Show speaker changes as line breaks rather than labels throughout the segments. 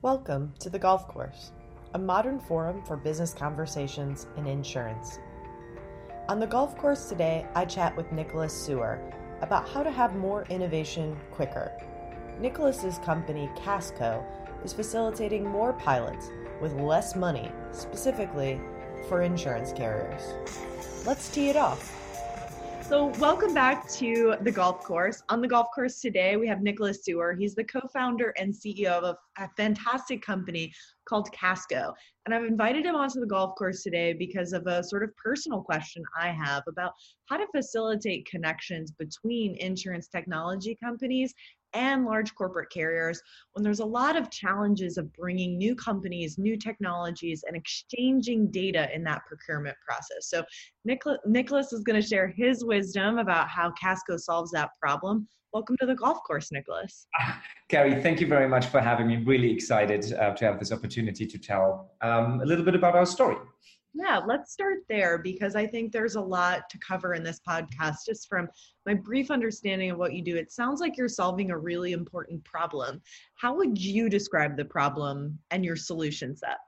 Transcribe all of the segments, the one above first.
Welcome to The Golf Course, a modern forum for business conversations in insurance. On The Golf Course today, I chat with Nicholas Sewe about how to have more innovation quicker. Nicholas's company, Kasko, is facilitating more pilots with less money, specifically for insurance carriers. Let's tee it off. So, welcome back to the golf course. On the golf course today, we have Nicholas Sewe. He's the co founder and CEO of a, a, fantastic company called Kasko. And I've invited him onto the golf course today because of a sort of personal question I have about how to facilitate connections between insurance technology companies and large corporate carriers when there's a lot of challenges of bringing new companies, new technologies, and exchanging data in that procurement process. So, Nicholas is going to share his wisdom about how Kasko solves that problem. Welcome to the golf course, Nicholas.
Carey, thank you very much for having me. Really excited uh, to have this opportunity to tell um, a little bit about our story.
Yeah, let's start there because I think there's a lot to cover in this podcast. Just from my brief understanding of what you do, it sounds like you're solving a really important problem. How would you describe the problem and your solution set?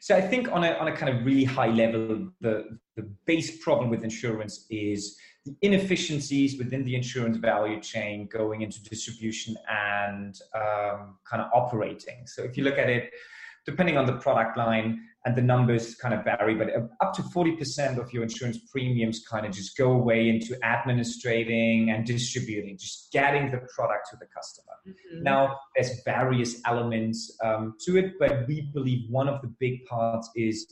So I think on a, on a kind of really high level, the, the base problem with insurance is the inefficiencies within the insurance value chain going into distribution and um, kind of operating. So if you look at it, depending on the product line, and the numbers kind of vary, but up to 40% of your insurance premiums kind of just go away into administrating and distributing, just getting the product to the customer. Mm-hmm. Now, there's various elements um, to it, but we believe one of the big parts is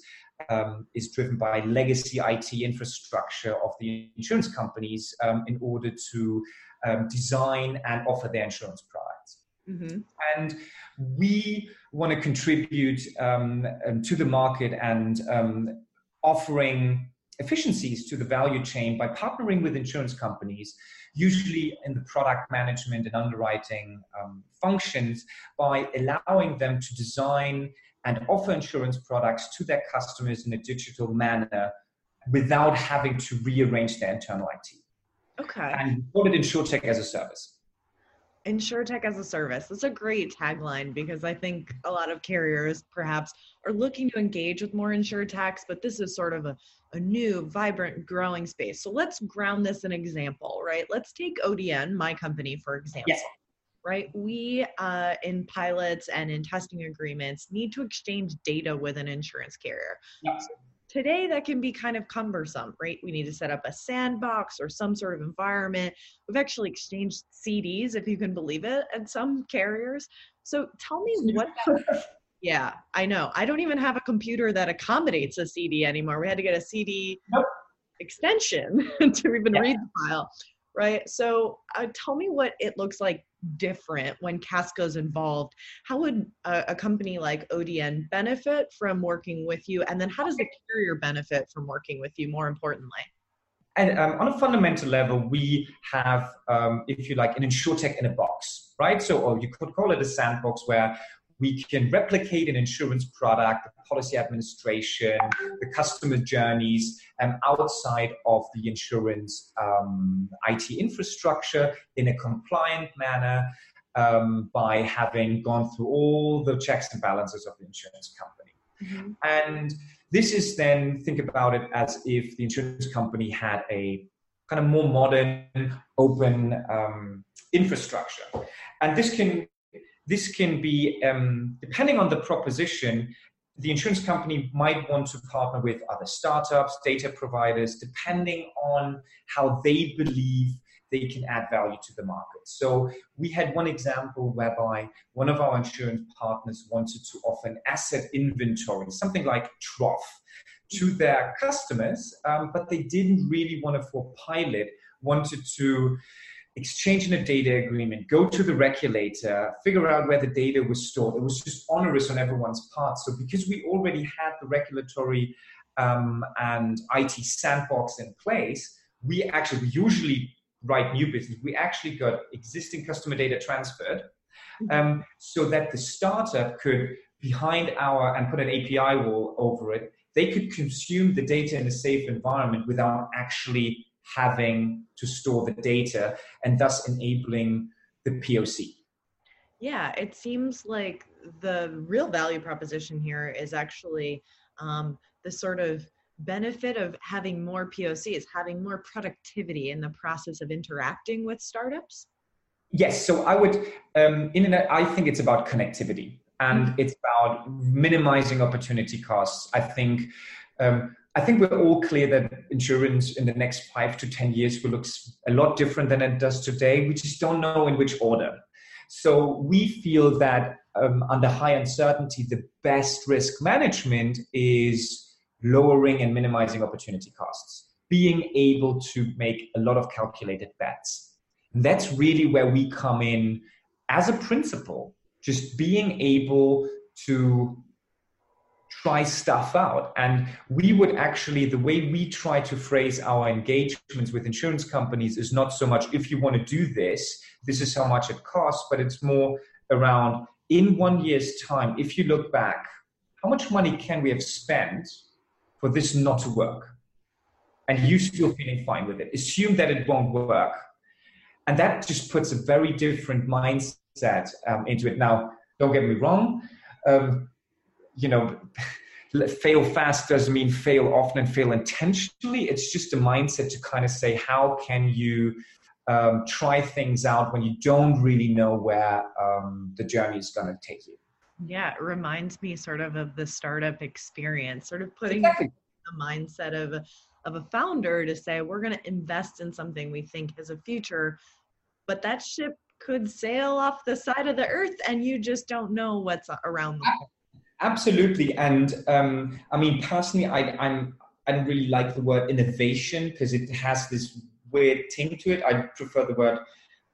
um, is driven by legacy IT infrastructure of the insurance companies um, in order to um, design and offer their insurance products. Mm-hmm. And we want to contribute um, um, to the market and um, offering efficiencies to the value chain by partnering with insurance companies, usually in the product management and underwriting um, functions, by allowing them to design and offer insurance products to their customers in a digital manner without having to rearrange their internal IT.
Okay.
And call it InsurTech as a service.
InsurTech as a service. That's a great tagline because I think a lot of carriers perhaps are looking to engage with more InsurTechs, but this is sort of a, a new, vibrant, growing space. So let's ground this in example, right? Let's take ODN, my company, for example.
Yes.
Right, we uh, in pilots and in testing agreements need to exchange data with an insurance carrier.
Yes. So
Today, that can be kind of cumbersome, right? We need to set up a sandbox or some sort of environment. We've actually exchanged CDs, if you can believe it, and some carriers. So tell me what that, yeah, I know. I don't even have a computer that accommodates a CD anymore. We had to get a CD
nope.
extension to even yeah. read the file, right? So uh, tell me what it looks like different when Kasko's involved. How would a, a, company like ODN benefit from working with you? And then how does the carrier benefit from working with you, more importantly?
And um, on a fundamental level, we have, um, if you like, an insurtech in a box, right? So, or you could call it a sandbox where we can replicate an insurance product, the policy administration, the customer journeys, um, outside of the insurance um, IT infrastructure in a compliant manner um, by having gone through all the checks and balances of the insurance company. Mm-hmm. And this is then, think about it as if the insurance company had a kind of more modern, open um, infrastructure. And this can this can be, um, depending on the proposition, the insurance company might want to partner with other startups, data providers, depending on how they believe they can add value to the market. So we had one example whereby one of our insurance partners wanted to offer an asset inventory, something like Trov, to their customers, um, but they didn't really want to, for pilot, wanted to exchanging a data agreement, go to the regulator, figure out where the data was stored. It was just onerous on everyone's part. So because we already had the regulatory um, and IT sandbox in place, we actually we usually write new business. We actually got existing customer data transferred mm-hmm. um, so that the startup could behind our and put an API wall over it. They could consume the data in a safe environment without actually having to store the data and thus enabling the POC.
Yeah, it seems like the real value proposition here is actually um, the sort of benefit of having more POCs, having more productivity in the process of interacting with startups?
Yes. So I would, um, internet, I think it's about connectivity and mm-hmm. it's about minimizing opportunity costs. I think. Um, I think we're all clear that insurance in the next five to 10 years will look a lot different than it does today. We just don't know in which order. So we feel that um, under high uncertainty, the best risk management is lowering and minimizing opportunity costs, being able to make a lot of calculated bets. And that's really where we come in as a principle, just being able to try stuff out. And we would actually, the way we try to phrase our engagements with insurance companies is not so much if you want to do this, this is how much it costs, but it's more around in one year's time, if you look back, how much money can we have spent for this not to work? And you still feeling fine with it. Assume that it won't work. And that just puts a very different mindset um, into it. Now, don't get me wrong. Um, you know, fail fast doesn't mean fail often and fail intentionally. It's just a mindset to kind of say, how can you um, try things out when you don't really know where um, the journey is going to take you?
Yeah, it reminds me sort of of the startup experience, sort of putting exactly. the mindset of a, of a founder to say, we're going to invest in something we think has a future, but that ship could sail off the side of the earth and you just don't know what's around the corner
Absolutely, and um, I mean personally, I, I'm I don't really like the word innovation because it has this weird thing to it. I prefer the word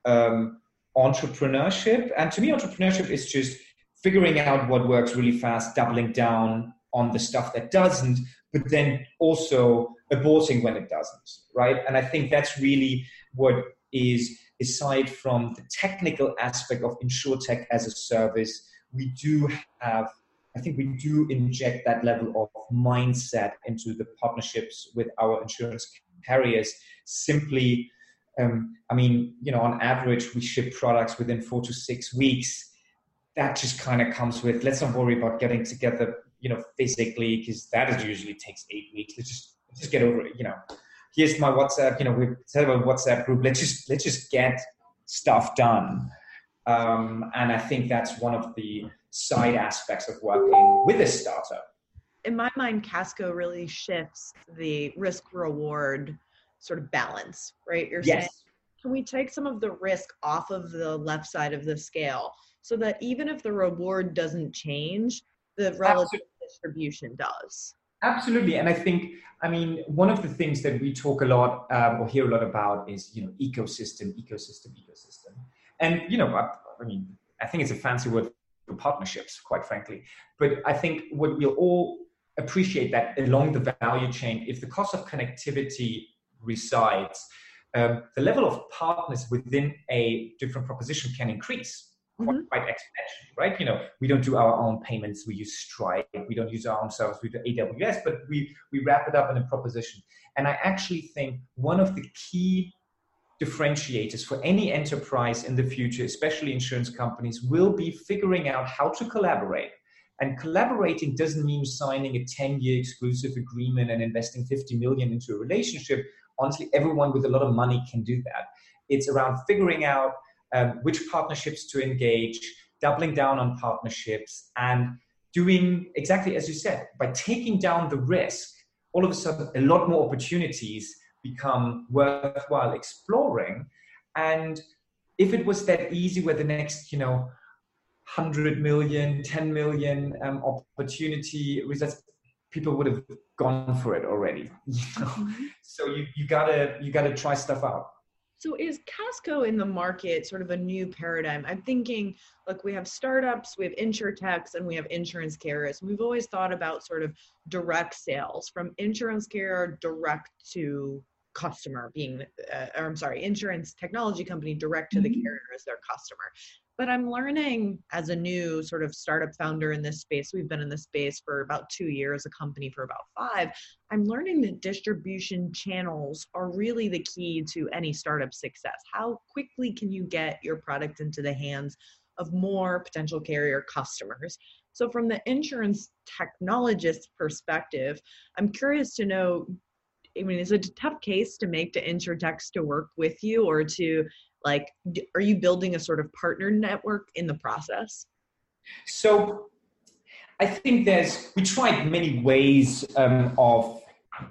um, entrepreneurship, and to me, entrepreneurship is just figuring out what works really fast, doubling down on the stuff that doesn't, but then also aborting when it doesn't, right? And I think that's really what is aside from the technical aspect of insurtech as a service, we do have I think we do inject that level of mindset into the partnerships with our insurance carriers. Simply, um, I mean, you know, on average, we ship products within four to six weeks. That just kind of comes with. Let's not worry about getting together, you know, physically, because that usually takes eight weeks. Let's just let's just get over it. You know, here's my WhatsApp. You know, we have a WhatsApp group. Let's just let's just get stuff done. Um, and I think that's one of the side aspects of working with a startup.
In my mind, Kasko really shifts the risk reward sort of balance, right? You're yes. saying, can we take some of the risk off of the left side of the scale so that even if the reward doesn't change, the relative Absolutely. distribution does?
Absolutely, and I think I mean one of the things that we talk a lot um, or hear a lot about is you know ecosystem, ecosystem, ecosystem, and you know I, I mean I think it's a fancy word for partnerships, quite frankly. But I think what we'll all appreciate that along the value chain, if the cost of connectivity resides, um, the level of partners within a different proposition can increase quite, mm-hmm. quite exponentially, right? You know, we don't do our own payments, we use Stripe, we don't use our own service, we do AWS, but we, we wrap it up in a proposition. And I actually think one of the key differentiators for any enterprise in the future, especially insurance companies, will be figuring out how to collaborate. And collaborating doesn't mean signing a 10 year exclusive agreement and investing 50 million into a relationship. Honestly, everyone with a lot of money can do that. It's around figuring out um, which partnerships to engage, doubling down on partnerships, and doing exactly as you said, by taking down the risk, all of a sudden, a lot more opportunities become worthwhile exploring. And if it was that easy where the next, you know, 100 million, 10 million um, opportunity results, people would have gone for it already. You know? Mm-hmm. So you, you gotta you gotta try stuff out.
So is Kasko in the market sort of a new paradigm? I'm thinking, look, we have startups, we have insurtechs, and we have insurance carriers. We've always thought about sort of direct sales from insurance carrier direct to customer being uh, or i'm sorry insurance technology company direct to the mm-hmm. carrier as their customer but i'm learning as a new sort of startup founder in this space we've been in this space for about two years a company for about five i'm learning that distribution channels are really the key to any startup success how quickly can you get your product into the hands of more potential carrier customers. So, from the insurance technologist perspective, I'm curious to know I mean, is it a tough case to make to InsurTechs to work with you or to like, are you building a sort of partner network in the process?
So I think there's, we tried many ways um, of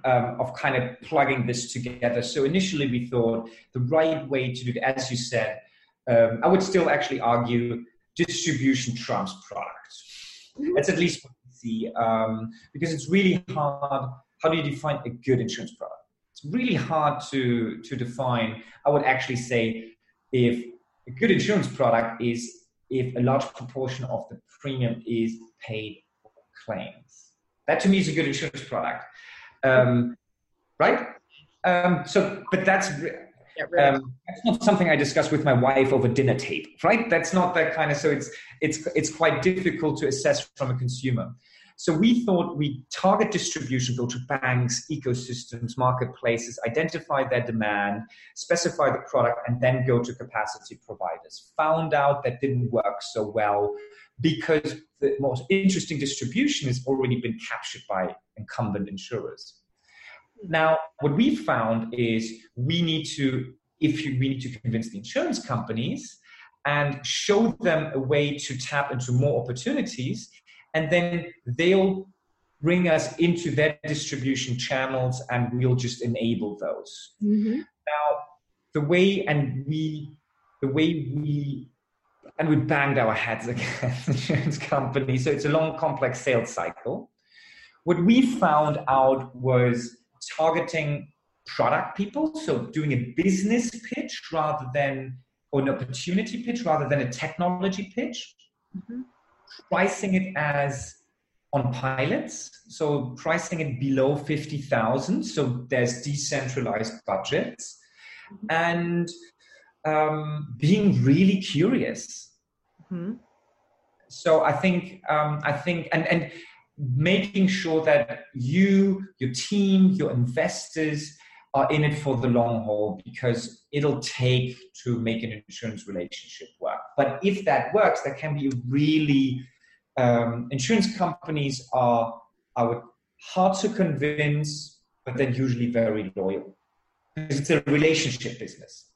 um, of kind of plugging this together. So initially, we thought the right way to do it, as you said, um, I would still actually argue distribution trumps product. Mm-hmm. That's at least what we see, um, because it's really hard. How do you define a good insurance product? It's really hard to to define. I would actually say if a good insurance product is if a large proportion of the premium is paid for claims. That to me is a good insurance product um, right? Um, so, but that's um, that's not something I discuss with my wife over dinner tape, right? That's not that kind of. So it's it's it's quite difficult to assess from a consumer. So we thought we'd target distribution, go to banks, ecosystems, marketplaces, identify their demand, specify the product, and then go to capacity providers. Found out that didn't work so well because the most interesting distribution has already been captured by incumbent insurers. Now, what we found is we need to, if you, we need to convince the insurance companies and show them a way to tap into more opportunities, and then they'll bring us into their distribution channels and we'll just enable those. Mm-hmm. Now, the way and we, the way we and we banged our heads against insurance companies. So it's a long, complex sales cycle. What we found out was targeting product people, so doing a business pitch rather than, or an opportunity pitch rather than a technology pitch, mm-hmm. Pricing it as on pilots, so pricing it below 50,000, so there's decentralized budgets, mm-hmm. and um, being really curious. Mm-hmm. So I think um, I think and and making sure that you, your team, your investors are in it for the long haul because it'll take to make an insurance relationship work. But if that works, that can be really um, insurance companies are are hard to convince, but then usually very loyal because it's a relationship business.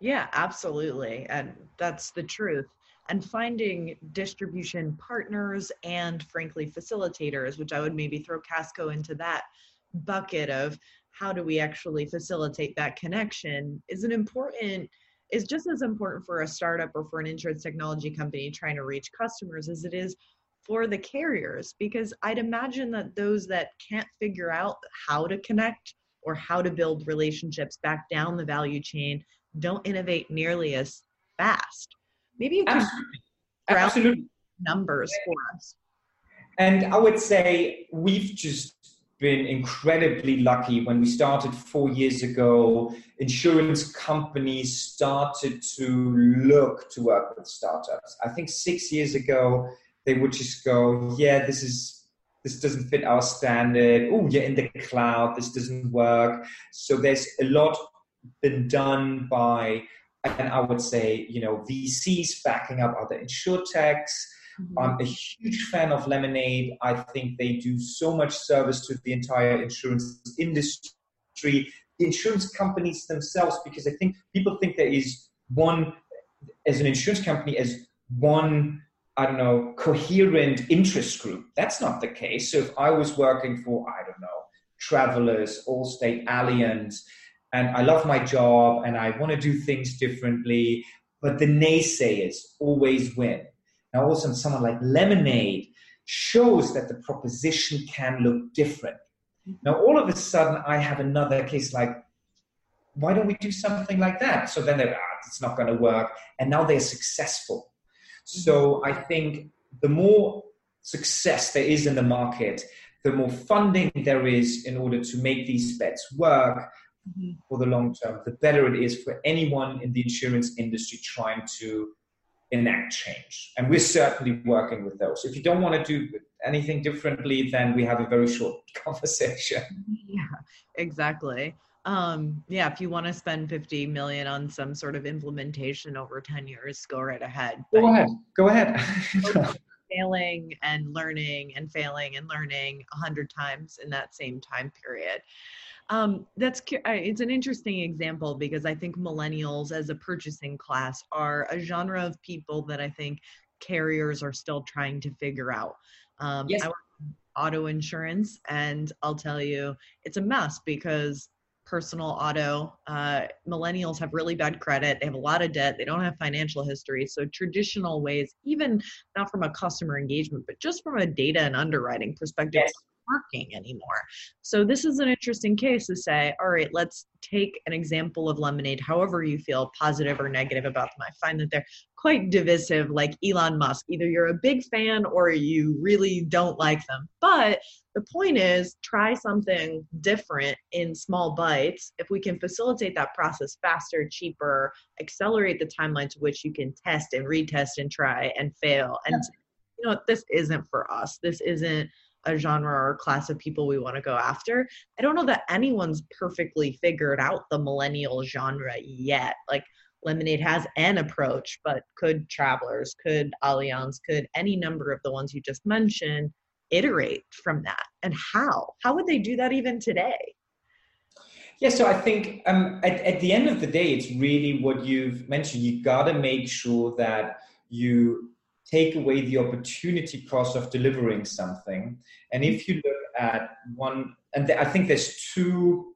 Yeah, absolutely. And that's the truth. And finding distribution partners and, frankly, facilitators, which I would maybe throw Kasko into that bucket of how do we actually facilitate that connection, is an important is just as important for a startup or for an insurance technology company trying to reach customers as it is for the carriers because i'd imagine that those that can't figure out how to connect or how to build relationships back down the value chain don't innovate nearly as fast. Maybe you can
Absolutely. Absolutely.
numbers for us.
And I would say we've just been incredibly lucky when we started four years ago. Insurance companies started to look to work with startups. I think six years ago, they would just go, Yeah, this is this doesn't fit our standard. Oh, you're in the cloud. This doesn't work. So there's a lot been done by, and I would say, you know, VCs backing up other insurtechs. Mm-hmm. I'm a huge fan of Lemonade. I think they do so much service to the entire insurance industry, the insurance companies themselves, because I think people think there is one, as an insurance company, as one I don't know, coherent interest group. That's not the case. So if I was working for, I don't know, Travelers, Allstate, Allianz, and I love my job and I want to do things differently, but the naysayers always win. Now, also, someone like Lemonade shows that the proposition can look different. Now, all of a sudden, I have another case like, why don't we do something like that? So then they're, ah, it's not going to work. And now they're successful. So I think the more success there is in the market, the more funding there is in order to make these bets work, mm-hmm. for the long term, the better it is for anyone in the insurance industry trying to enact change. And we're certainly working with those. If you don't want to do anything differently, then we have a very short conversation.
Yeah, exactly. Um, yeah, if you want to spend 50 million on some sort of implementation over 10 years, go right ahead.
Go ahead. Go ahead.
failing and learning and failing and learning a hundred times in that same time period. Um, that's it's an interesting example because I think millennials as a purchasing class are a genre of people that I think carriers are still trying to figure out. Um, yes. I work auto insurance, and I'll tell you, it's a mess because personal auto. Uh, millennials have really bad credit. They have a lot of debt. They don't have financial history. So, traditional ways, even not from a customer engagement, but just from a data and underwriting perspective, yes working anymore. So this is an interesting case to say, all right, let's take an example of lemonade, however you feel positive or negative about them. I find that they're quite divisive, like Elon Musk. Either you're a big fan or you really don't like them. But the point is, try something different in small bites. If we can facilitate that process faster, cheaper, accelerate the timeline to which you can test and retest and try and fail. And you know, this isn't for us. This isn't a genre or class of people we want to go after. I don't know that anyone's perfectly figured out the millennial genre yet. Like Lemonade has an approach, but could Travelers, could Allianz, could any number of the ones you just mentioned iterate from that? And how? How would they do that even today?
Yeah, so I think um, at, at the end of the day, it's really what you've mentioned. You got to make sure that you take away the opportunity cost of delivering something. And if you look at one, and I think there's two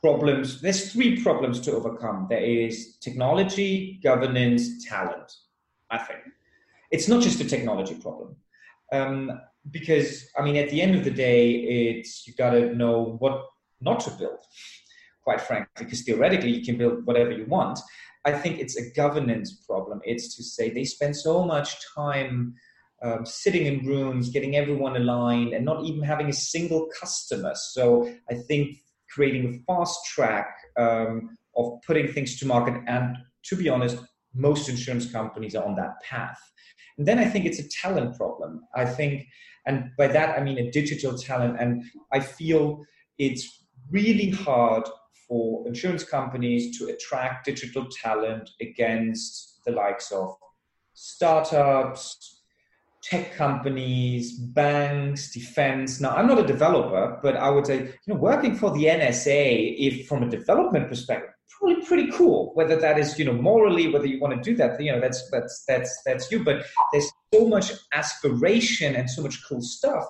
problems, there's three problems to overcome. There is technology, governance, talent, I think. It's not just a technology problem. Um, because, I mean, at the end of the day, it's you got to know what not to build, quite frankly, because theoretically you can build whatever you want. I think it's a governance problem. It's to say they spend so much time um, sitting in rooms, getting everyone aligned, and not even having a single customer. So I think creating a fast track um, of putting things to market, and to be honest, most insurance companies are on that path. And then I think it's a talent problem. I think, and by that I mean a digital talent, and I feel it's really hard for insurance companies to attract digital talent against the likes of startups, tech companies, banks, defense. Now, I'm not a developer, but I would say, you know, working for the NSA, if from a development perspective, probably pretty cool. Whether that is, you know, morally, whether you want to do that, you know, that's that's that's that's you. But there's so much aspiration and so much cool stuff.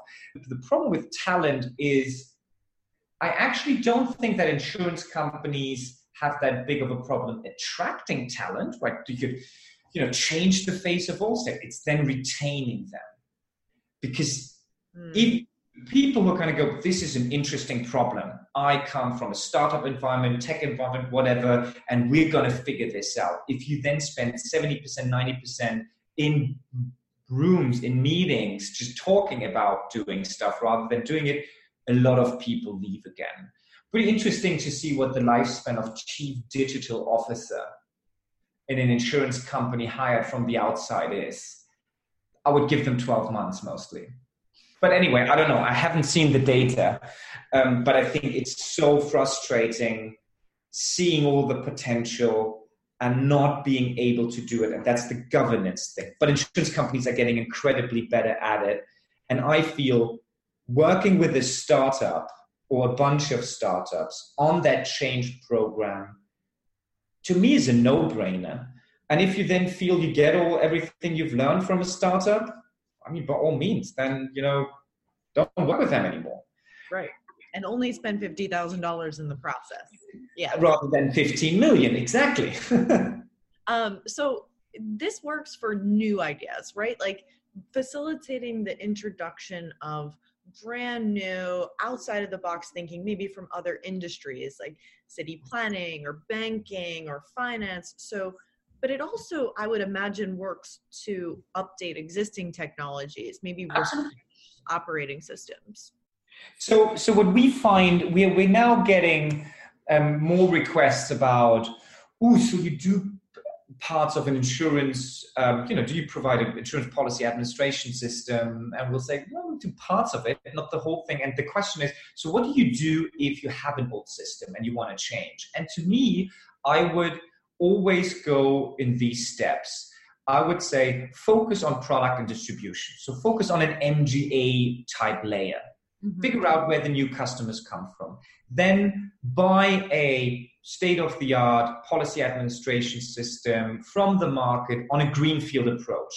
The problem with talent is I actually don't think that insurance companies have that big of a problem attracting talent, right? You could, you know, change the face of Allstate. It's then retaining them. Because mm. if people who kind of go, this is an interesting problem. I come from a startup environment, tech environment, whatever, and we're going to figure this out. If you then spend 70%, 90% in rooms, in meetings, just talking about doing stuff rather than doing it a lot of people leave again. Pretty interesting to see what the lifespan of chief digital officer in an insurance company hired from the outside is. I would give them 12 months mostly. But anyway, I don't know. I haven't seen the data, um, but I think it's so frustrating seeing all the potential and not being able to do it. And that's the governance thing. But insurance companies are getting incredibly better at it. And I feel working with a startup or a bunch of startups on that change program to me is a no-brainer. And if you then feel you get all everything you've learned from a startup i mean by all means then you know don't work with them anymore.
Right. And only spend $50000 in the process.
Yeah. Rather than 15 million exactly.
Um, so this works for new ideas right? Like facilitating the introduction of brand new outside of the box thinking maybe from other industries like city planning or banking or finance. So but it also i would imagine works to update existing technologies maybe operating systems.
So so what we find we're, we're now getting um, more requests about oh so you do parts of an insurance, um, you know, do you provide an insurance policy administration system? And we'll say, well, we do parts of it, not the whole thing. And the question is, so what do you do if you have an old system and you want to change? And to me, I would always go in these steps. I would say focus on product and distribution. So focus on an MGA type layer. Mm-hmm. Figure out where the new customers come from. Then buy a state of the art policy administration system from the market on a greenfield approach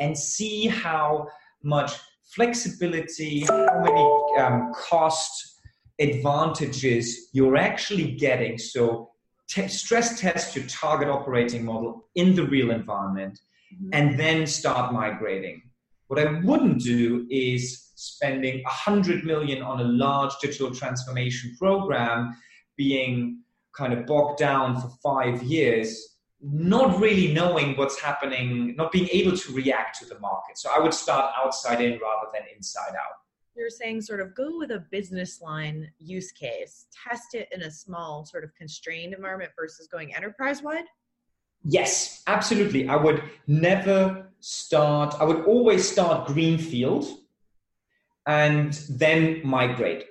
and see how much flexibility, how many um, cost advantages you're actually getting. So te- stress test your target operating model in the real environment mm-hmm. and then start migrating. What I wouldn't do is spending 100 million on a large digital transformation program being kind of bogged down for five years, not really knowing what's happening, not being able to react to the market. So I would start outside in rather than inside out.
You're saying sort of go with a business line use case, test it in a small, sort of constrained environment versus going enterprise wide?
Yes, absolutely. I would never start, I would always start greenfield and then migrate.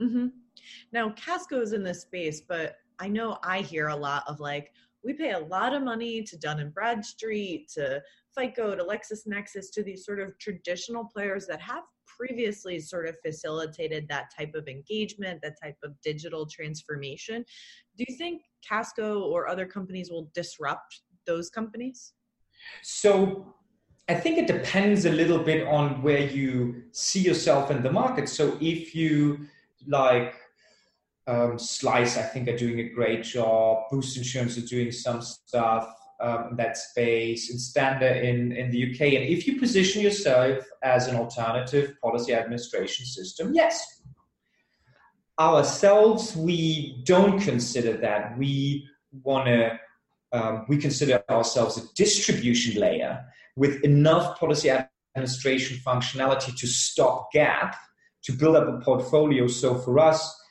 Mm-hmm. Now, Kasko's in this space, but I know I hear a lot of like, we pay a lot of money to Dun and Bradstreet, to FICO, to LexisNexis, to these sort of traditional players that have previously sort of facilitated that type of engagement, that type of digital transformation. Do you think Kasko or other companies will disrupt those companies?
So I think it depends a little bit on where you see yourself in the market. So if you like um, Slice, I think, are doing a great job. Boost Insurance are doing some stuff um, in that space. And Instanda in, in the UK. And if you position yourself as an alternative policy administration system, yes. Ourselves, we don't consider that. We want to. Um, we consider ourselves a distribution layer with enough policy administration functionality to stop gap, to build up a portfolio. So for us,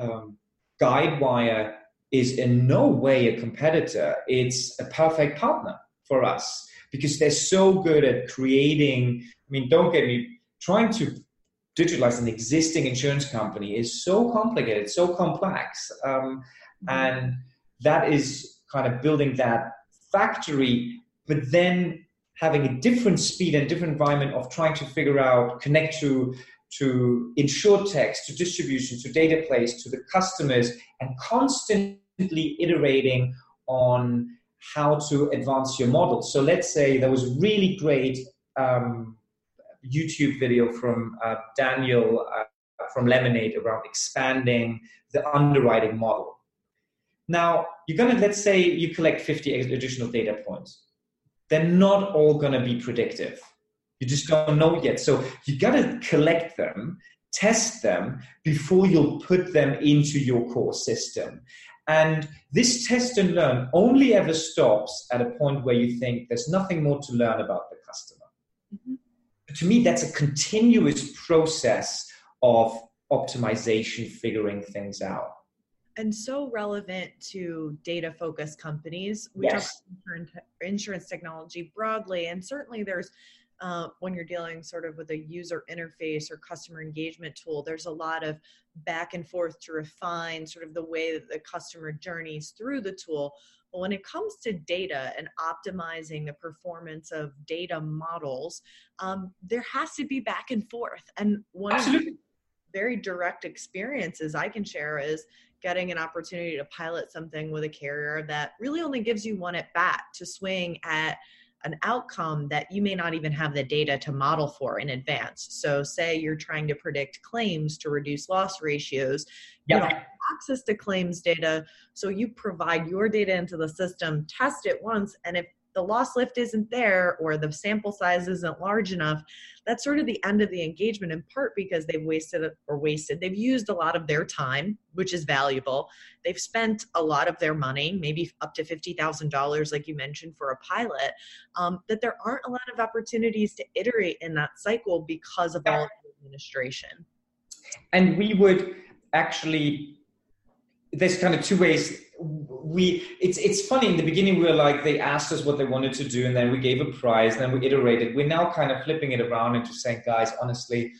um, Guidewire is in no way a competitor. It's a perfect partner for us because they're so good at creating. I mean, don't get me trying to digitalize an existing insurance company is so complicated, so complex, um, mm-hmm. and that is kind of building that factory, but then having a different speed and different environment of trying to figure out connect to to insurtechs, to distribution, to data place, to the customers, and constantly iterating on how to advance your model. So let's say there was a really great um, YouTube video from uh, Daniel uh, from Lemonade around expanding the underwriting model. Now, you're going to, let's say you collect 50 additional data points. They're not all going to be predictive you just don't know yet. So you got to collect them, test them before you'll put them into your core system. And this test and learn only ever stops at a point where you think there's nothing more to learn about the customer. Mm-hmm. To me, that's a continuous process of optimization, figuring things out.
And so relevant to data focused companies. We yes. talk insurance technology broadly, and certainly there's uh, when you're dealing sort of with a user interface or customer engagement tool, there's a lot of back and forth to refine sort of the way that the customer journeys through the tool. But when it comes to data and optimizing the performance of data models, um, there has to be back and forth. And one Absolutely. of the very direct experiences I can share is getting an opportunity to pilot something with a carrier that really only gives you one at bat to swing at an outcome that you may not even have the data to model for in advance. So, say you're trying to predict claims to reduce loss ratios, you yep. have access to claims data. So, you provide your data into the system, test it once, and if the loss lift isn't there or the sample size isn't large enough that's sort of the end of the engagement in part because they've wasted or wasted they've used a lot of their time which is valuable. They've spent a lot of their money maybe up to $50000 like you mentioned for a pilot um, that there aren't a lot of opportunities to iterate in that cycle because of all of the administration.
And we would actually there's kind of two ways we it's it's funny in the beginning we were like they asked us what they wanted to do and then we gave a prize and then we iterated. We're now kind of flipping it around and just saying guys honestly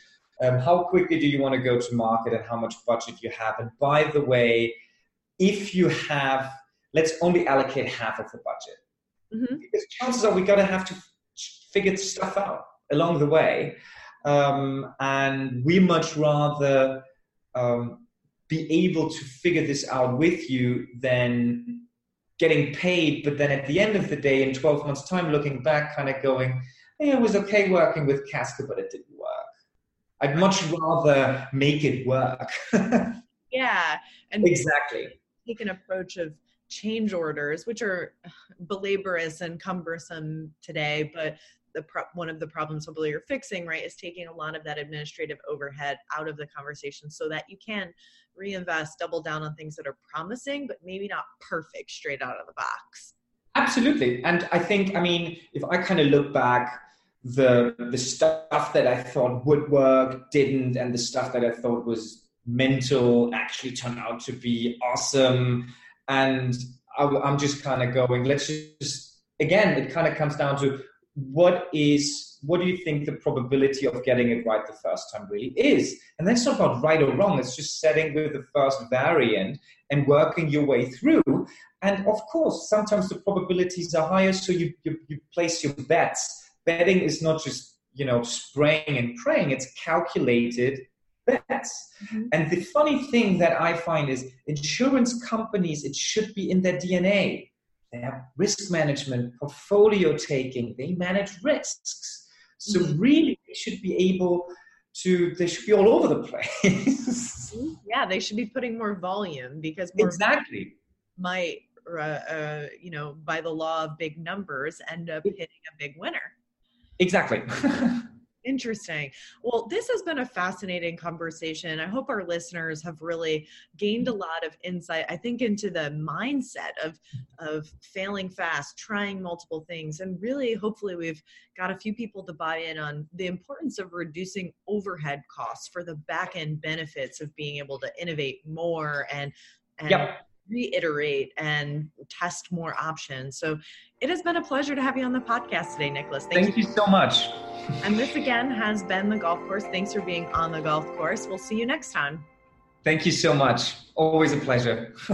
um, how quickly do you want to go to market and how much budget you have? And by the way if you have let's only allocate half of the budget. Mm-hmm. because chances are we're going to have to figure stuff out along the way. Um, and we much rather um, be able to figure this out with you than getting paid, but then at the end of the day, in 12 months' time, looking back, kind of going, hey, it was okay working with Kasko, but it didn't work. I'd much rather make it work.
yeah.
And exactly.
Take an approach of change orders, which are belaborious and cumbersome today, but the pro- one of the problems hopefully you're fixing right is taking a lot of that administrative overhead out of the conversation so that you can reinvest double down on things that are promising but maybe not perfect straight out of the box.
Absolutely. And i think i mean if i kind of look back the the stuff that i thought would work didn't and the stuff that i thought was mental actually turned out to be awesome. And I, i'm just kind of going let's just again it kind of comes down to what is what do you think the probability of getting it right the first time really is? And that's not about right or wrong it's just setting with the first variant and working your way through. And of course sometimes the probabilities are higher so you, you, you place your bets. Betting is not just you know spraying and praying it's calculated bets. Mm-hmm. and the funny thing that i find is insurance companies it should be in their dna they have risk management, portfolio taking, they manage risks. So mm-hmm. really they should be able to they should be all over the place.
yeah, they should be putting more volume because
exactly
might uh, uh, you know by the law of big numbers end up hitting a big winner.
Exactly.
Interesting. Well, this has been a fascinating conversation. I hope our listeners have really gained a lot of insight, I think, into the mindset of, of failing fast, trying multiple things, and really, hopefully, we've got a few people to buy in on the importance of reducing overhead costs for the back end benefits of being able to innovate more and, and yep reiterate and test more options. So it has been a pleasure to have you on the podcast today, Nicholas.
Thank, Thank you. you so much.
And this again has been the golf course. Thanks for being on the golf course. We'll see you next time.
Thank you so much. Always a pleasure.